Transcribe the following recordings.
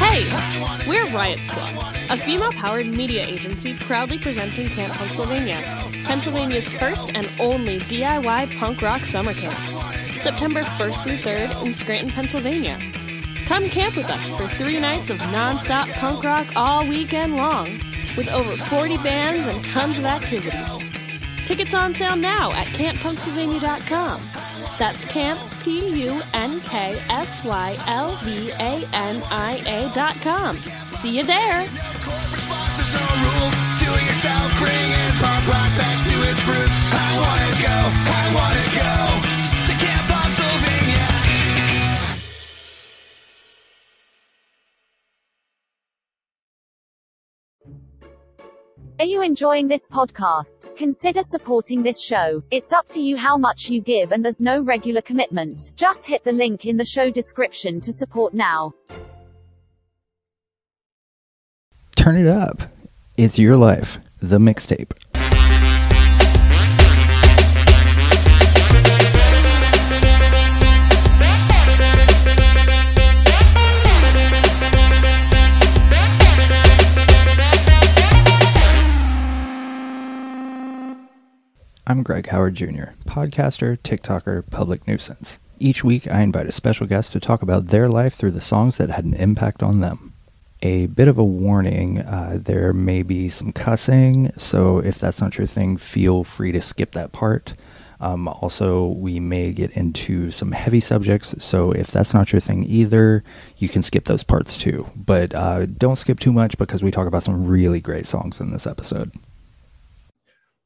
Hey, we're Riot Squad, a female powered media agency proudly presenting Camp Punksylvania, Pennsylvania's first and only DIY punk rock summer camp. September 1st through 3rd in Scranton, Pennsylvania. Come camp with us for three nights of non-stop punk rock all weekend long, with over 40 bands and tons of activities. Tickets on sale now at camppunksylvania.com. That's camp, P-U-N-K-S-Y-L-V-A-N-I-A dot com. See you there! Corporate sponsors, no rules. Do it yourself, bringing punk rock back to its roots. I wanna go, I wanna Are you enjoying this podcast? Consider supporting this show. It's up to you how much you give and there's no regular commitment. Just hit the link in the show description to support now. Turn it up. It's your life, the mixtape. I'm Greg Howard Jr., podcaster, TikToker, public nuisance. Each week, I invite a special guest to talk about their life through the songs that had an impact on them. A bit of a warning uh, there may be some cussing, so if that's not your thing, feel free to skip that part. Um, also, we may get into some heavy subjects, so if that's not your thing either, you can skip those parts too. But uh, don't skip too much because we talk about some really great songs in this episode.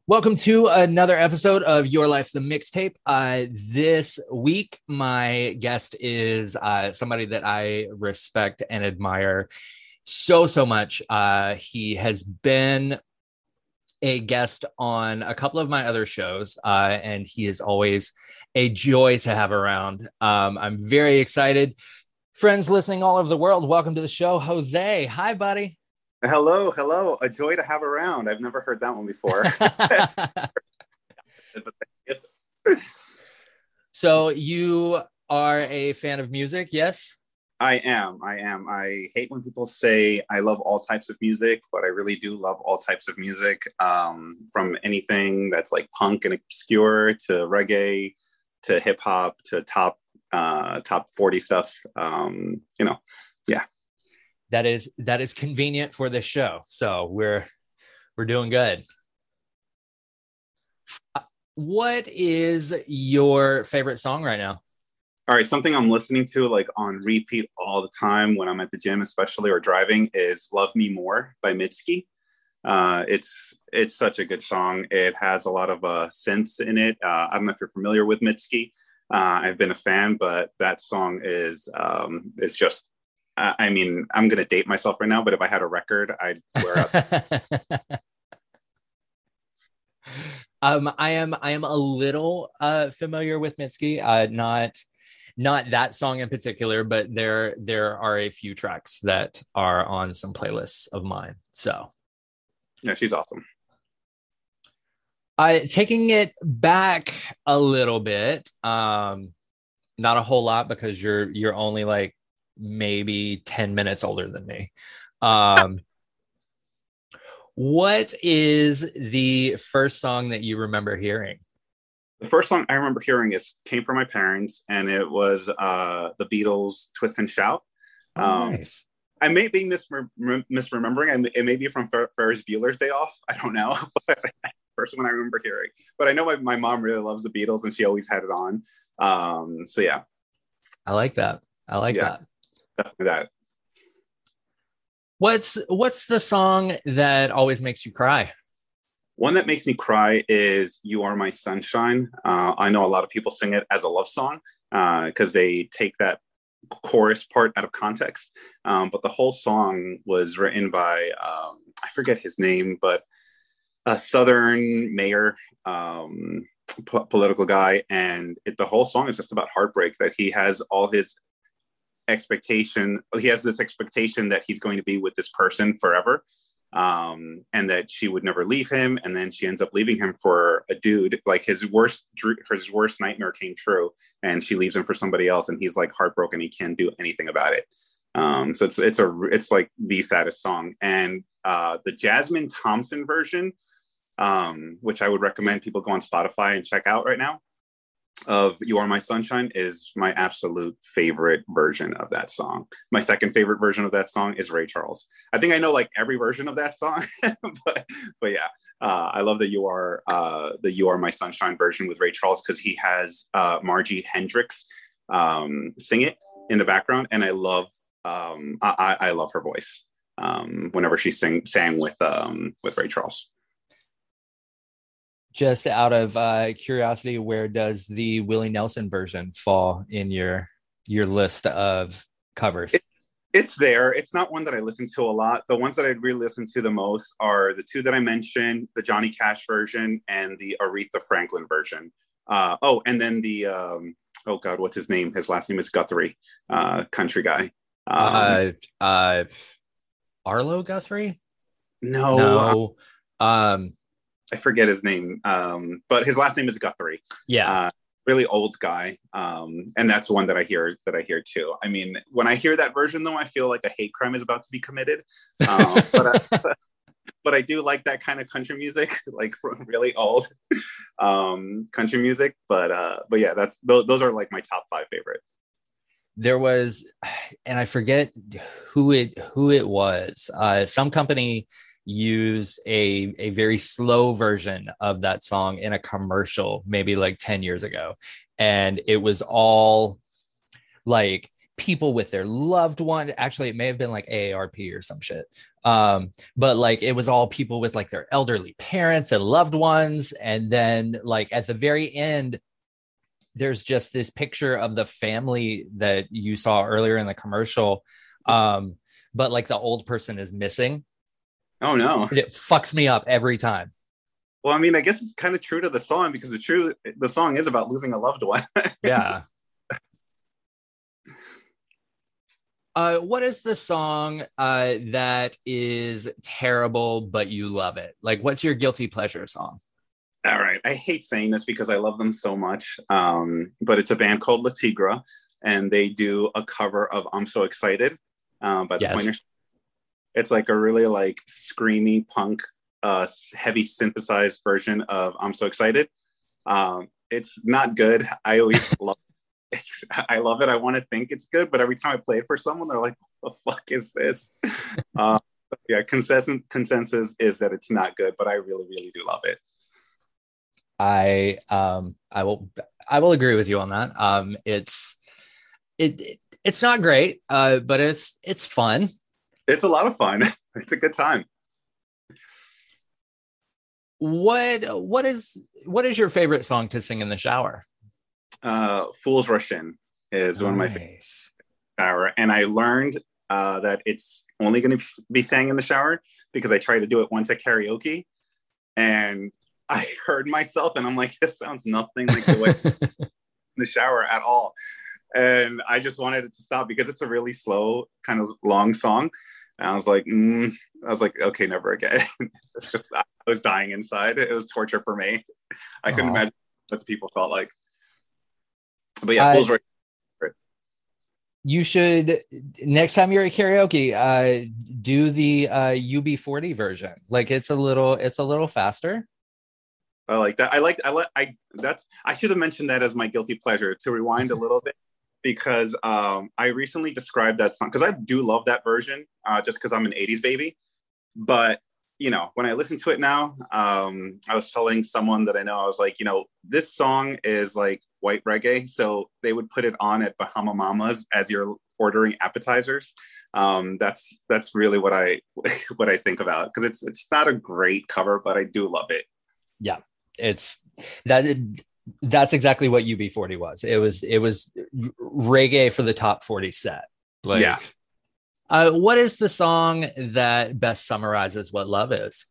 Welcome to another episode of Your Life the Mixtape. Uh, this week, my guest is uh, somebody that I respect and admire so, so much. Uh, he has been a guest on a couple of my other shows, uh, and he is always a joy to have around. Um, I'm very excited. Friends listening all over the world, welcome to the show. Jose, hi, buddy. Hello, hello. A joy to have around. I've never heard that one before. so you are a fan of music, yes? I am. I am. I hate when people say I love all types of music, but I really do love all types of music. Um, from anything that's like punk and obscure to reggae to hip hop to top uh, top forty stuff. Um, you know, yeah. That is that is convenient for this show. So we're we're doing good. Uh, What is your favorite song right now? All right, something I'm listening to like on repeat all the time when I'm at the gym, especially or driving, is "Love Me More" by Mitski. Uh, it's it's such a good song. It has a lot of uh, synths in it. Uh, I don't know if you're familiar with Mitski. Uh, I've been a fan, but that song is um, is just. I I mean, I'm gonna date myself right now, but if I had a record, I'd wear out. um, I am I am a little uh, familiar with Mitski. Uh, not not that song in particular, but there there are a few tracks that are on some playlists of mine. So yeah, she's awesome. uh, taking it back a little bit, um, not a whole lot because you're you're only like maybe 10 minutes older than me. Um, what is the first song that you remember hearing? The first song I remember hearing is came from my parents, and it was uh, the Beatles' "Twist and Shout." Um, nice. I may be misre- misremembering. It may be from Fer- Ferris Bueller's Day Off. I don't know. but first one I remember hearing. But I know my, my mom really loves the Beatles, and she always had it on. Um, so yeah, I like that. I like Yeah. that. Definitely that. What's what's the song that always makes you cry? One that makes me cry is "You Are My Sunshine." Uh, I know a lot of people sing it as a love song because they take that chorus part out of context. Um, but the whole song was written by um, I forget his name, but a Southern mayor, um, po- political guy, and it, the whole song is just about heartbreak. That he has all his expectation. He has this expectation that he's going to be with this person forever. um, and that she would never leave him. And then she ends up leaving him for a dude. Like his worst, his worst nightmare came true, and she leaves him for somebody else, and he's like heartbroken. He can't do anything about it. Um, so it's it's a it's like the saddest song. And uh, the Jasmine Thompson version, um, which I would recommend people go on Spotify and check out right now of You Are My Sunshine is my absolute favorite version of that song. My second favorite version of that song is Ray Charles. I think I know like every version of that song, but but yeah, uh, I love that you are uh, the You Are My Sunshine version with Ray Charles because he has uh, Margie Hendrix um, sing it in the background, and I love um, I, I love her voice um, whenever she sing sang with um, with Ray Charles just out of uh, curiosity, where does the Willie Nelson version fall in your your list of covers? It, it's there. It's not one that I listen to a lot. The ones that I really listen to the most are the two that I mentioned: the Johnny Cash version and the Aretha Franklin version. Uh, oh, and then the um, oh god, what's his name? His last name is Guthrie, uh, country guy. Um, uh, uh, Arlo Guthrie. No, no. Um, I forget his name, um, but his last name is Guthrie. Yeah. Uh, really old guy. Um, and that's one that I hear that I hear too. I mean, when I hear that version though, I feel like a hate crime is about to be committed. Um, but, I, but I do like that kind of country music, like really old um, country music. But uh, but yeah, that's those, those are like my top five favorite. There was, and I forget who it who it was. Uh, some company used a, a very slow version of that song in a commercial maybe like 10 years ago. And it was all like people with their loved one actually it may have been like aarp or some shit. Um, but like it was all people with like their elderly parents and loved ones. And then like at the very end there's just this picture of the family that you saw earlier in the commercial. Um, but like the old person is missing Oh no. It fucks me up every time. Well, I mean, I guess it's kind of true to the song because the true the song is about losing a loved one. yeah. Uh, what is the song uh, that is terrible but you love it? Like, what's your guilty pleasure song? All right, I hate saying this because I love them so much, um, but it's a band called Le Tigre, and they do a cover of "I'm So Excited" uh, by the yes. Pointer it's like a really like screamy punk, uh, heavy synthesized version of "I'm So Excited." Um, it's not good. I always love it. I love it. I want to think it's good, but every time I play it for someone, they're like, "What the fuck is this?" uh, yeah, consensus consensus is that it's not good, but I really, really do love it. I um I will I will agree with you on that. Um, it's it, it it's not great, uh, but it's it's fun it's a lot of fun. it's a good time. What what is what is your favorite song to sing in the shower? Uh, "Fools Rush In" is nice. one of my favorite shower, and I learned uh, that it's only going to be sang in the shower because I tried to do it once at karaoke, and I heard myself, and I'm like, this sounds nothing like the way in the shower at all and I just wanted it to stop because it's a really slow, kind of long song. And I was like, mm. I was like, okay, never again. it's just I was dying inside. It was torture for me. I couldn't imagine what the people felt like. But yeah, uh, You should next time you're at karaoke, uh, do the uh, UB40 version. Like it's a little, it's a little faster. I like that. I like. I like. I that's. I should have mentioned that as my guilty pleasure to rewind a little bit because um, I recently described that song because I do love that version uh, just because I'm an 80s baby. But, you know, when I listen to it now, um, I was telling someone that I know, I was like, you know, this song is like white reggae. So they would put it on at Bahama Mama's as you're ordering appetizers. Um, that's that's really what I what I think about because it's it's not a great cover, but I do love it. Yeah, it's that that's exactly what UB40 was. It was it was reggae for the top 40 set. Like, yeah. Uh, what is the song that best summarizes what love is?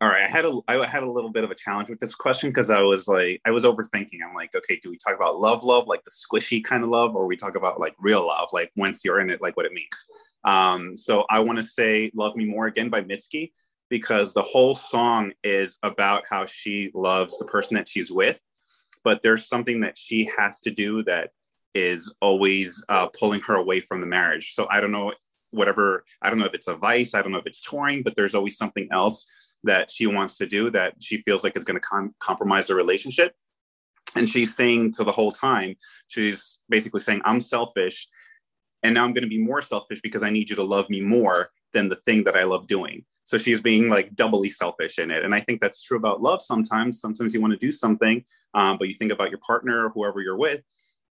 All right, I had a I had a little bit of a challenge with this question because I was like I was overthinking. I'm like, okay, do we talk about love, love, like the squishy kind of love, or we talk about like real love, like once you're in it, like what it means? Um, so I want to say "Love Me More" again by Mitski because the whole song is about how she loves the person that she's with, but there's something that she has to do that is always uh, pulling her away from the marriage. So I don't know whatever I don't know if it's a vice, I don't know if it's touring, but there's always something else that she wants to do that she feels like is going to com- compromise the relationship. And she's saying to the whole time, she's basically saying, I'm selfish. And now I'm going to be more selfish because I need you to love me more than the thing that I love doing. So she's being like doubly selfish in it. And I think that's true about love sometimes. Sometimes you want to do something, um, but you think about your partner or whoever you're with,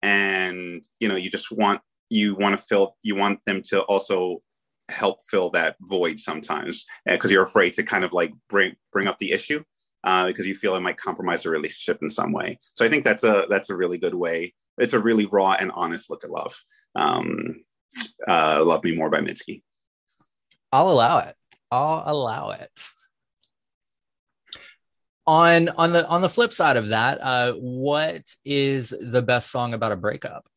and you know, you just want you want to fill you want them to also help fill that void sometimes because you're afraid to kind of like bring bring up the issue uh, because you feel it might compromise the relationship in some way. So I think that's a that's a really good way. It's a really raw and honest look at love. Um, uh, Love Me More by Mitski. I'll allow it. I'll allow it. On on the on the flip side of that, uh, what is the best song about a breakup?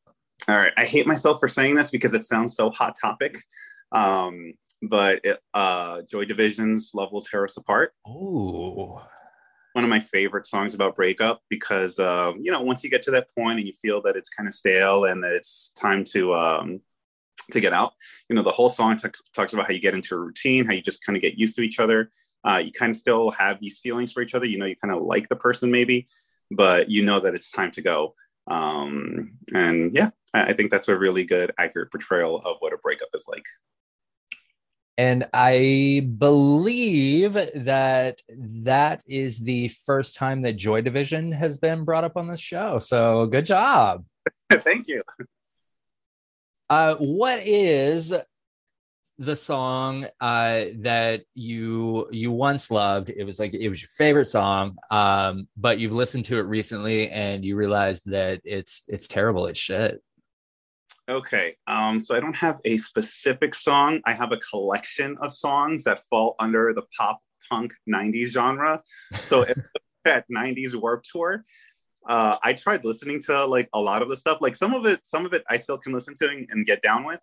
All right, I hate myself for saying this because it sounds so hot topic. Um, but it, uh, Joy Division's "Love Will Tear Us Apart." Oh, one of my favorite songs about breakup because um, you know once you get to that point and you feel that it's kind of stale and that it's time to um, to get out you know the whole song t- talks about how you get into a routine how you just kind of get used to each other uh, you kind of still have these feelings for each other you know you kind of like the person maybe but you know that it's time to go um, and yeah I, I think that's a really good accurate portrayal of what a breakup is like and I believe that that is the first time that Joy Division has been brought up on this show. So good job. Thank you. Uh, what is the song uh, that you you once loved? It was like it was your favorite song, um, but you've listened to it recently and you realized that it's it's terrible. It's shit. Okay, um, so I don't have a specific song. I have a collection of songs that fall under the pop punk 90s genre. So at 90s Warped Tour, uh, I tried listening to like a lot of the stuff. Like some of it, some of it I still can listen to and, and get down with,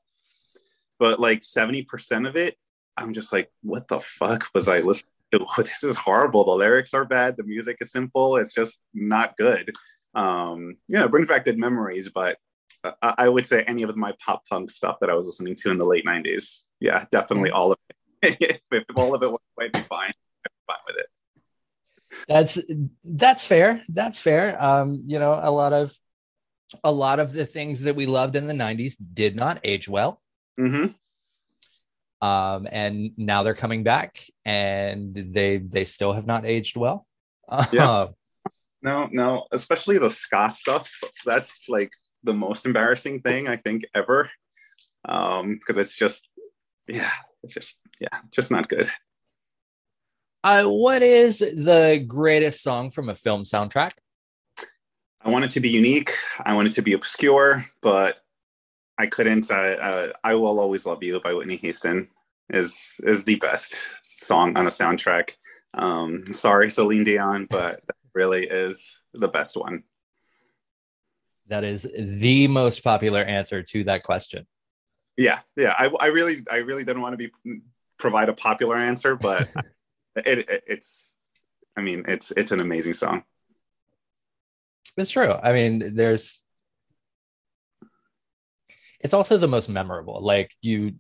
but like 70% of it, I'm just like, what the fuck was I listening to? This is horrible. The lyrics are bad. The music is simple. It's just not good. Um, yeah, it brings back good memories, but I, I would say any of my pop punk stuff that I was listening to in the late '90s. Yeah, definitely all of it. if all of it might be fine, I'm fine with it. That's that's fair. That's fair. Um, you know, a lot of a lot of the things that we loved in the '90s did not age well. Mm-hmm. Um, and now they're coming back, and they they still have not aged well. Yeah. Uh, no, no, especially the ska stuff. That's like the most embarrassing thing I think ever. Um, because it's just, yeah, it's just, yeah, just not good. Uh, what is the greatest song from a film soundtrack? I want it to be unique. I want it to be obscure, but I couldn't. Uh, uh, I will always love you by Whitney Houston is is the best song on a soundtrack. Um, sorry, Celine Dion, but that really is the best one. That is the most popular answer to that question. Yeah, yeah. I, I really, I really didn't want to be provide a popular answer, but it, it, it's, I mean, it's it's an amazing song. It's true. I mean, there's. It's also the most memorable. Like you,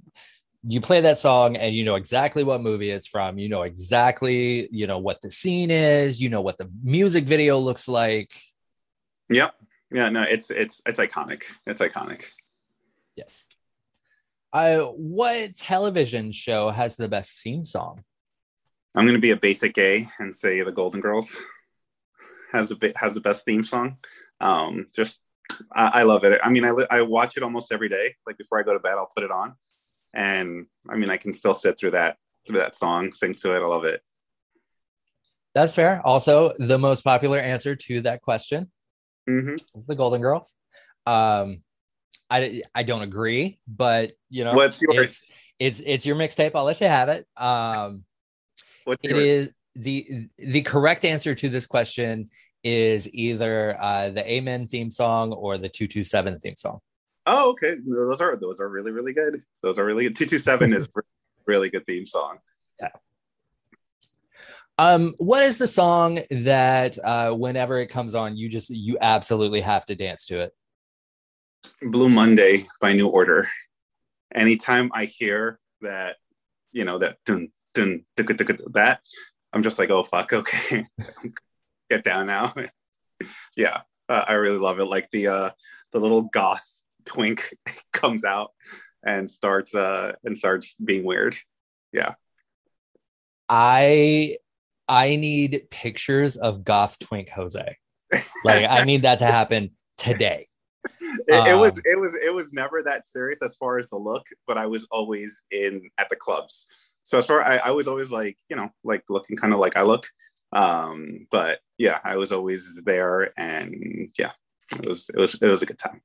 you play that song and you know exactly what movie it's from. You know exactly, you know what the scene is. You know what the music video looks like. Yep yeah no it's it's it's iconic it's iconic yes uh what television show has the best theme song i'm going to be a basic A and say the golden girls has the has the best theme song um just I, I love it i mean I, I watch it almost every day like before i go to bed i'll put it on and i mean i can still sit through that through that song sing to it i love it that's fair also the most popular answer to that question Mm-hmm. It's the Golden Girls. Um, I I don't agree, but you know, what's yours? It's it's, it's your mixtape. I'll let you have it. Um, what's it is the the correct answer to this question is either uh, the Amen theme song or the two two seven theme song. Oh, okay. Those are those are really really good. Those are really good. Two two seven is really good theme song. Yeah. Um, what is the song that uh, whenever it comes on, you just you absolutely have to dance to it? Blue Monday by New Order. Anytime I hear that, you know, that dun, dun, dun, that, I'm just like, oh fuck, okay, get down now. yeah, uh, I really love it. Like the uh, the little goth twink comes out and starts uh, and starts being weird. Yeah, I I need pictures of goth twink Jose. Like I need that to happen today. it, it was Um, it was it was never that serious as far as the look, but I was always in at the clubs. So as far I, I was always like you know like looking kind of like I look, um, but yeah, I was always there, and yeah, it was it was it was a good time.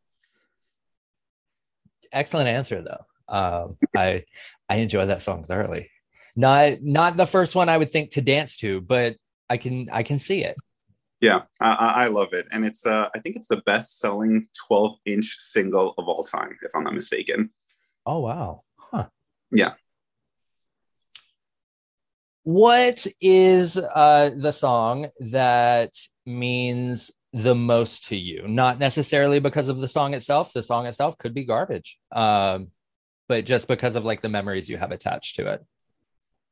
Excellent answer though. Um, I I enjoy that song thoroughly. Not not the first one I would think to dance to, but I can I can see it. Yeah, I, I I love it, and it's uh I think it's the best selling 12 inch single of all time, if I'm not mistaken. Oh wow. Huh. Yeah. What is uh the song that means the most to you? Not necessarily because of the song itself. The song itself could be garbage. Um, but just because of like the memories you have attached to it.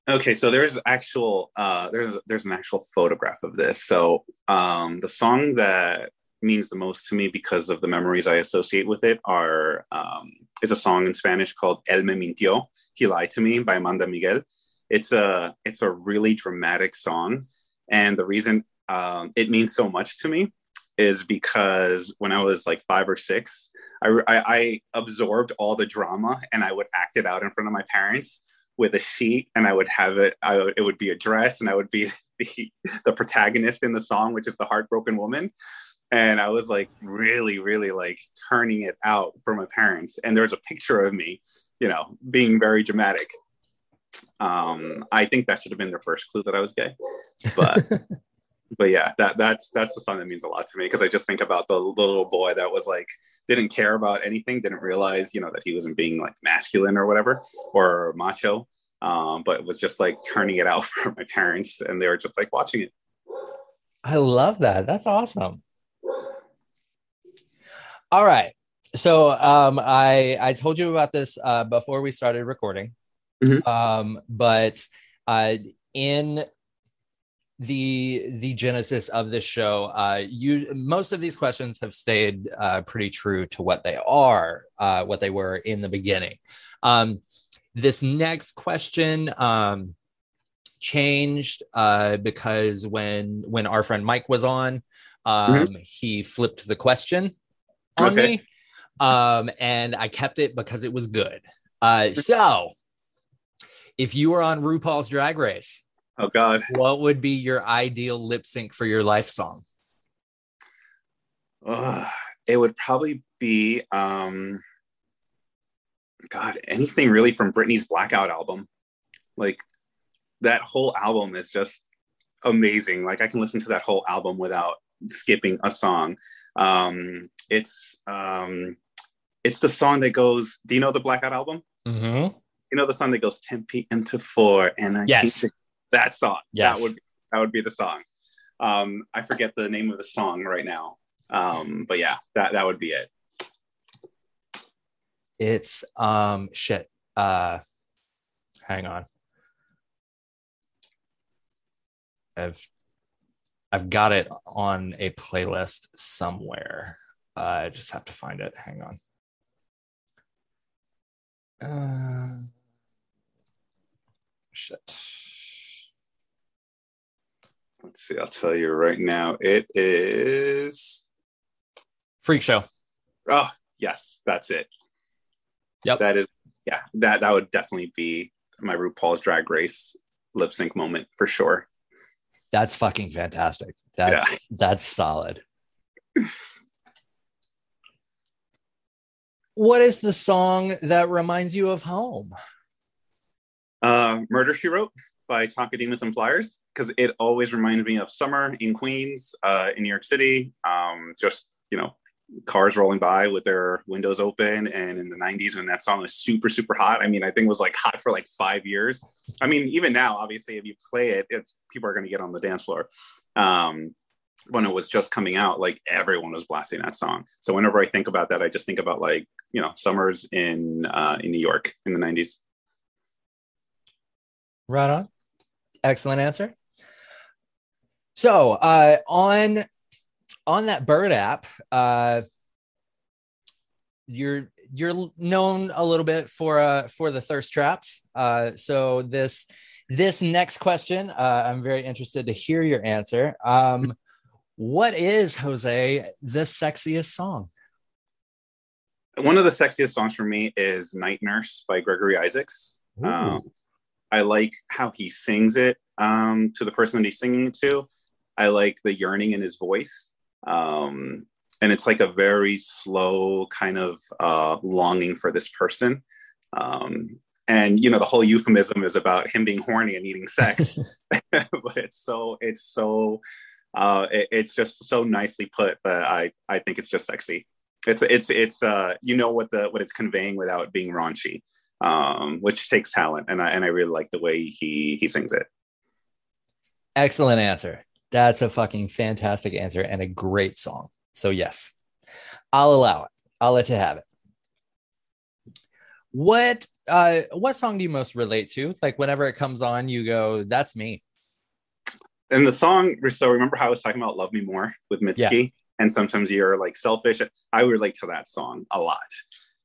Okay, so there's actual uh, there's there's an actual photograph of this. So um, the song that means the most to me because of the memories I associate with it are um, is a song in Spanish called El Me Mintió, He Lied to Me by Amanda Miguel. It's a it's a really dramatic song, and the reason um, it means so much to me is because when I was like five or six, I, I, I absorbed all the drama and I would act it out in front of my parents with a sheet and I would have it, I would, it would be a dress and I would be the, the protagonist in the song, which is the heartbroken woman. And I was like really, really like turning it out for my parents. And there's a picture of me, you know, being very dramatic. Um, I think that should have been their first clue that I was gay. But but yeah, that that's that's the song that means a lot to me because I just think about the little boy that was like didn't care about anything, didn't realize you know that he wasn't being like masculine or whatever or macho, um, but was just like turning it out for my parents, and they were just like watching it. I love that. That's awesome. All right. So um, I I told you about this uh, before we started recording, Mhm. um, but uh, in the the genesis of this show, uh, you most of these questions have stayed uh, pretty true to what they are, uh, what they were in the beginning. Um, this next question um, changed uh, because when when our friend Mike was on, um, he flipped the question on Okay. me, um, and I kept it because it was good. Uh, so, if you were on RuPaul's Drag Race, Oh God, what would be your ideal lip sync for your life song? Ugh, it would probably be um, God anything really from Britney's Blackout album, like that whole album is just amazing. Like I can listen to that whole album without skipping a song. Um, it's um, it's the song that goes. Do you know the Blackout album? Mm-hmm. You know the song that goes 10 p.m. to 4 and I Yes. keep that song. Yes. That would that would be the song. Um, I forget the name of the song right now. Um, but yeah, that that would be it. It's um shit. Uh, hang on. I've I've got it on a playlist somewhere. Uh, I just have to find it. Hang on. Uh, shit. Let's see, I'll tell you right now. It is Freak show. oh yes, that's it. Yep. That is yeah, that that would definitely be my RuPaul's drag race lip sync moment for sure. That's fucking fantastic. That's that's solid. What is the song that reminds you of home? Uh, Murder She Wrote by Chaka Demus and Pliers because it always reminds me of summer in Queens, uh, in New York City. Um, just you know, cars rolling by with their windows open and in the 90s when that song was super super hot. I mean i think it was like hot for like five years. I mean even now obviously if you play it it's people are going to get on the dance floor. Um when it was just coming out like everyone was blasting that song. So whenever i think about that i just think about like you know summers in uh in new york in the 90s Right on. Excellent answer. So uh, on on that bird app, uh, you're you're known a little bit for uh, for the thirst traps. Uh, so this this next question, uh, I'm very interested to hear your answer. Um, what is Jose the sexiest song? one of the sexiest songs for me is night nurse by gregory isaacs um, I like how he sings it um, to the person that he's singing it to. I like the yearning in his voice. Um, and it's like a very slow kind of uh, longing for this person. Um, and you know, the whole euphemism is about him being horny and needing sex, but it's so it's so uh, it, it's just so nicely put that I I think it's just sexy. It's it's it's uh, you know what the what it's conveying without being raunchy um, which takes talent, and I and I really like the way he he sings it. Excellent answer. That's a fucking fantastic answer and a great song. So yes, I'll allow it. I'll let you have it. What uh what song do you most relate to? Like whenever it comes on, you go, "That's me." And the song, so remember how I was talking about "Love Me More" with Mitski, and sometimes you're like selfish. I relate to that song a lot.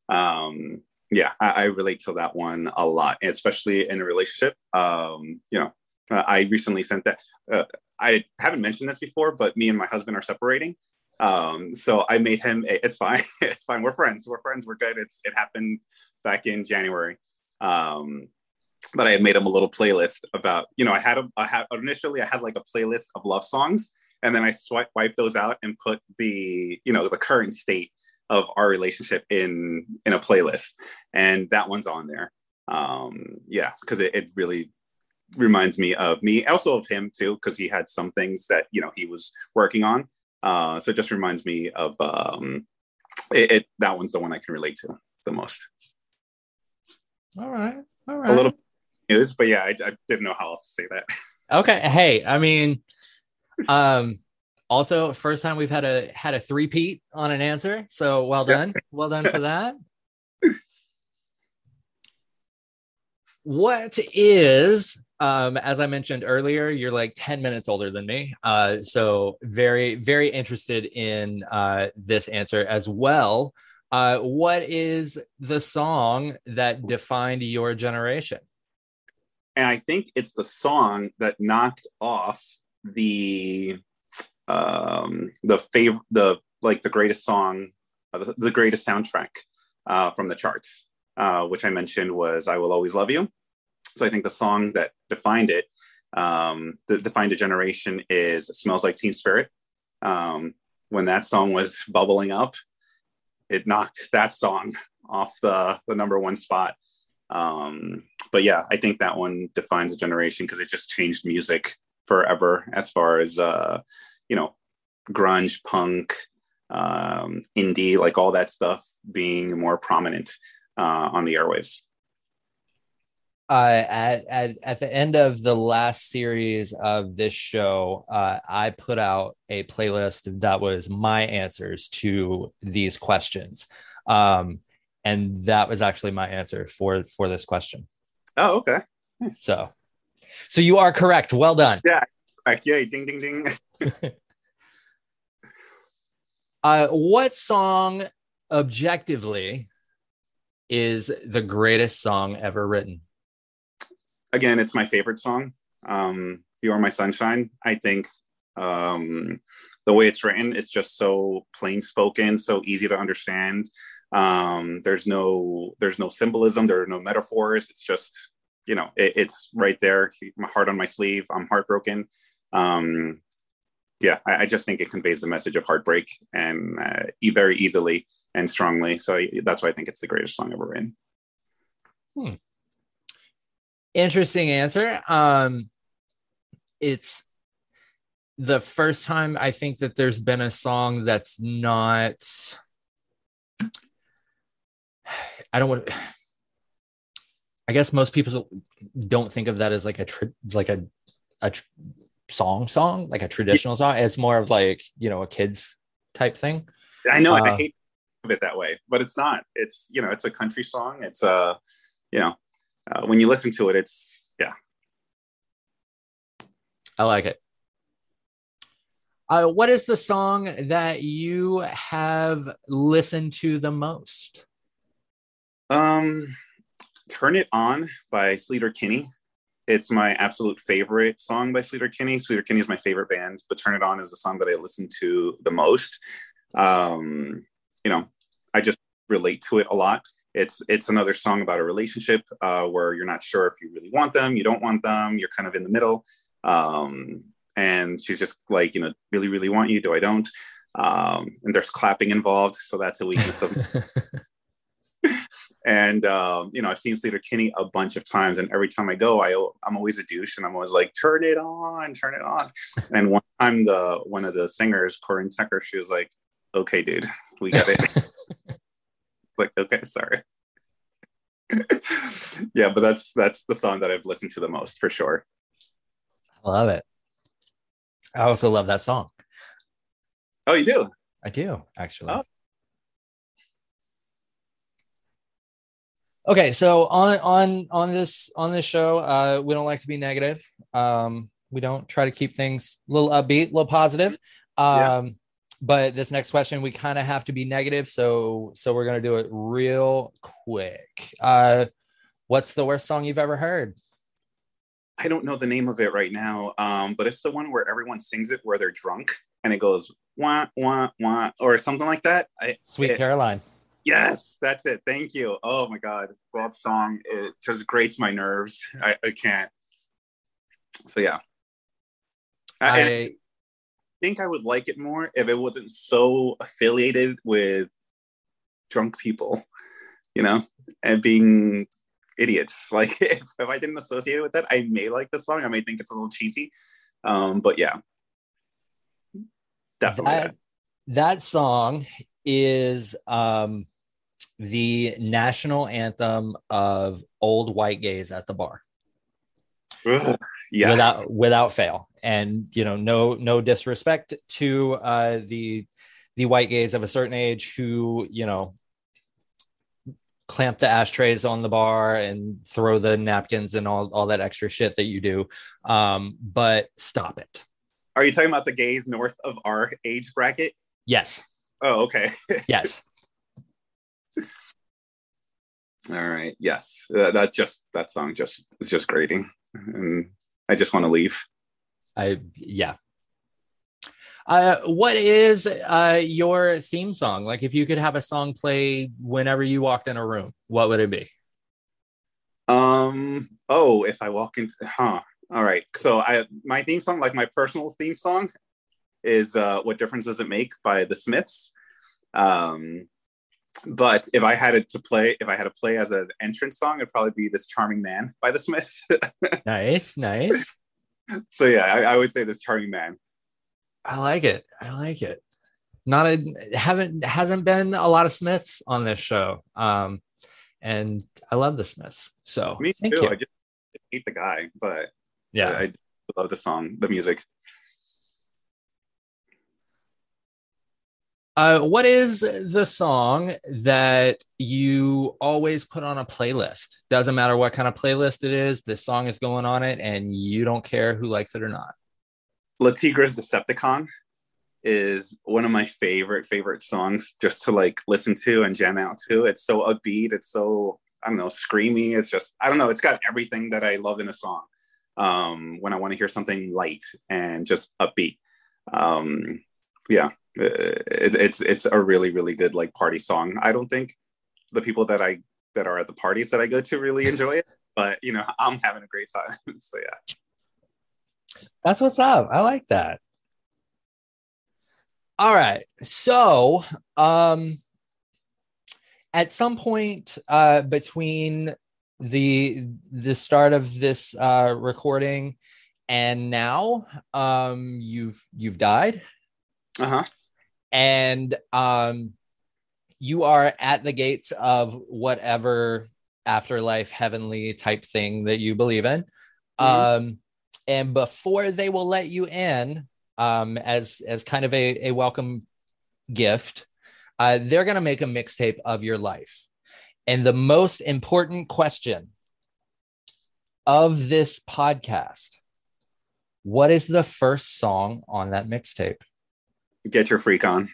Um, yeah, I, I relate to that one a lot, especially in a relationship. Um, you know, uh, I recently sent that. Uh, I haven't mentioned this before, but me and my husband are separating. Um, so I made him. It's fine. it's fine. We're friends. We're friends. We're good. It's it happened back in January. Um, but I had made him a little playlist about. You know, I had a. I had initially I had like a playlist of love songs, and then I swipe wiped those out and put the you know the current state of our relationship in in a playlist and that one's on there um yeah because it, it really reminds me of me also of him too because he had some things that you know he was working on uh so it just reminds me of um it, it that one's the one i can relate to the most All right. All right. a little news but yeah I, I didn't know how else to say that Okay. Hey, I mean, um, also first time we've had a had a three-peat on an answer. So well done. Well done for that. What is um as I mentioned earlier, you're like 10 minutes older than me. Uh so very, very interested in uh this answer as well. Uh what is the song that defined your generation? and I think it's the song that knocked off the um, the favorite the like the greatest song, uh, the, the greatest soundtrack uh, from the charts, uh, which I mentioned was "I Will Always Love You." So I think the song that defined it, um, that defined a generation, is "Smells Like Teen Spirit." Um, when that song was bubbling up, it knocked that song off the the number one spot. Um, but yeah, I think that one defines a generation because it just changed music forever as far as uh, you know, grunge, punk, um, indie, like all that stuff being more prominent uh, on the airwaves. uh, at, at at the end of the last series of this show, uh, I put out a playlist that was my answers to these questions, um, and that was actually my answer for for this question. Oh, okay. So, so you are correct. Well done. Like, yay, ding, ding, ding. Uh, what song, objectively, is the greatest song ever written? Again, it's my favorite song. Um, you Are My Sunshine. I think um, the way it's written is just so plain spoken, so easy to understand. Um, there's no there's no symbolism, there are no metaphors. It's just you know it, it's right there. My heart on my sleeve. I'm heartbroken. Um, yeah, I, I just think it conveys the message of heartbreak and uh, very easily and strongly. So that's why I think it's the greatest song ever written. Interesting answer. Um, it's the first time I think that there's been a song that's not. I don't want. I guess most people don't think of that as like a tr- like a a tr- song song like a traditional song. It's more of like you know a kids type thing. I know, and I Uh, hate it that way, but it's not. It's you know, it's a country song. It's uh, you know, uh, when you listen to it, it's yeah. I like it. Uh, what is the song that you have listened to the most? Um, Turn It On by Sleater Kinney. It's my absolute favorite song by Sleater Kinney. Sleater Kinney is my favorite band, but Turn It On is the song that I listen to the most. Um, you know, I just relate to it a lot. It's it's another song about a relationship uh, where you're not sure if you really want them, you don't want them, you're kind of in the middle. Um, and she's just like, you know, really, really want you, do I don't? Um, and there's clapping involved, so that's a weakness of and um, you know, I've seen Sleater Kinney a bunch of times, and every time I go, I I'm always a douche, and I'm always like, "Turn it on, turn it on." and one time, the one of the singers, Corin Tucker, she was like, "Okay, dude, we got it." like, okay, sorry. yeah, but that's that's the song that I've listened to the most for sure. I love it. I also love that song. Oh, you do? I do actually. Oh. Okay, so on on on this on this show, uh, we don't like to be negative. Um, we don't try to keep things a little upbeat, a little positive. Um, Yeah. but this next question, we kind of have to be negative, so so we're gonna do it real quick. Uh, what's the worst song you've ever heard? I don't know the name of it right now, um, but it's the one where everyone sings it where they're drunk and it goes wah wah wah or something like that. I, Sweet it- Caroline. Yes, that's it. Thank you. Oh my God, that song it just grates my nerves. I, I can't. So yeah, I, I think I would like it more if it wasn't so affiliated with drunk people, you know, and being idiots. Like if, if I didn't associate it with that, I may like the song. I may think it's a little cheesy, um, but yeah, definitely. that, that song is um the national anthem of old white gays at the bar. Ugh, yeah, without without fail. And you know no no disrespect to uh the the white gays of a certain age who you know clamp the ashtrays on the bar and throw the napkins and all, all that extra shit that you do. Um but stop it. Are you talking about the gays north of our age bracket? yes. Oh, okay. yes All right. Yes, uh, that just that song just is just grating, and I just want to leave. I yeah. Uh, what is uh, your theme song? Like, if you could have a song play whenever you walked in a room, what would it be? Um. Oh, if I walk into, huh? All right. So I my theme song, like my personal theme song, is uh, "What Difference Does It Make" by the Smiths. Um, but if I had it to play, if I had to play as an entrance song, it'd probably be "This Charming Man" by the Smiths. Nice, nice. so yeah, I, I would say "This Charming Man." I like it. I like it. Not a haven't hasn't been a lot of Smiths on this show, um, and I love the Smiths. So Me thank too. you. I just hate the guy, but yeah, I love the song, the music. Uh, what is the song that you always put on a playlist? Doesn't matter what kind of playlist it is, this song is going on it, and you don't care who likes it or not. Le Tigre's Deceptacon is one of my favorite favorite songs just to like listen to and jam out to. It's so upbeat. It's so I don't know, screamy. It's just I don't know. It's got everything that I love in a song. Um, when I want to hear something light and just upbeat. Um, yeah, it, it's it's a really really good like party song. I don't think the people that I that are at the parties that I go to really enjoy it, but you know I'm having a great time. so yeah. That's what's up. I like that. All right. So, um, at some point uh, between the the start of this uh, recording and now um, you've you've died, Uh huh. And um, you are at the gates of whatever afterlife, heavenly type thing that you believe in. Um, and before they will let you in, um, as as kind of a, a welcome gift, uh, they're gonna make a mixtape of your life. And the most important question of this podcast what is the first song on that mixtape? Get your freak on.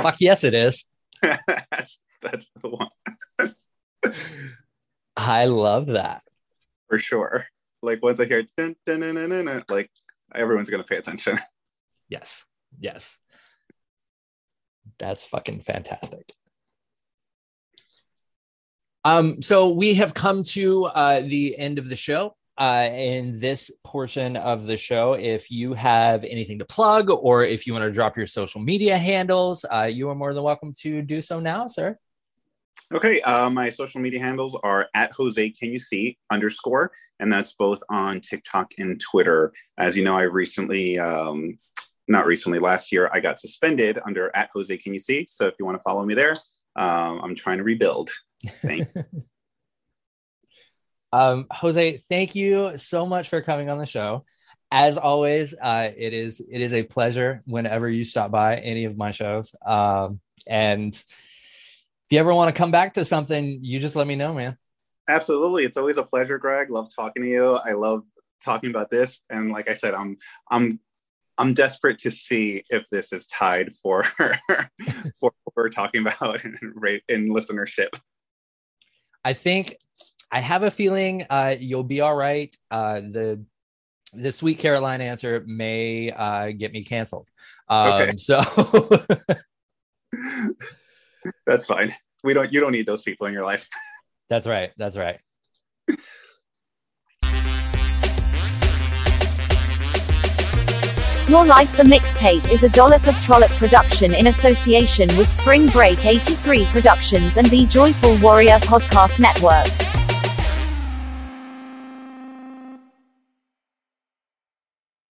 Fuck yes, it is. that's that's the one I love that. for sure. Like once I hear dun, dun, dun, like everyone's gonna pay attention. Yes. Yes. That's fucking fantastic. Um, so we have come to uh, the end of the show. Uh, in this portion of the show, if you have anything to plug or if you want to drop your social media handles, uh, you are more than welcome to do so now, sir. Okay, uh, my social media handles are at Jose Can You See underscore, and that's both on TikTok and Twitter. As you know, I recently, um, not recently, last year, I got suspended under at Jose Can You See. So if you want to follow me there, um, I'm trying to rebuild. Thank Um, Jose, thank you so much for coming on the show. As always, uh, it is it is a pleasure whenever you stop by any of my shows. Um, and if you ever want to come back to something, you just let me know, man. Absolutely, it's always a pleasure, Greg. Love talking to you. I love talking about this, and like I said, I'm I'm I'm desperate to see if this is tied for for what we're talking about in, in listenership. I think I have a feeling uh, you'll be all right. Uh, the the Sweet Caroline answer may uh, get me canceled. Um, Okay. So That's fine. We don't. You don't need those people in your life. that's right. That's right. Your Life the Mixtape is a Dollop of Trollop production in association with Spring Break 83 Productions and the Joyful Warrior Podcast Network.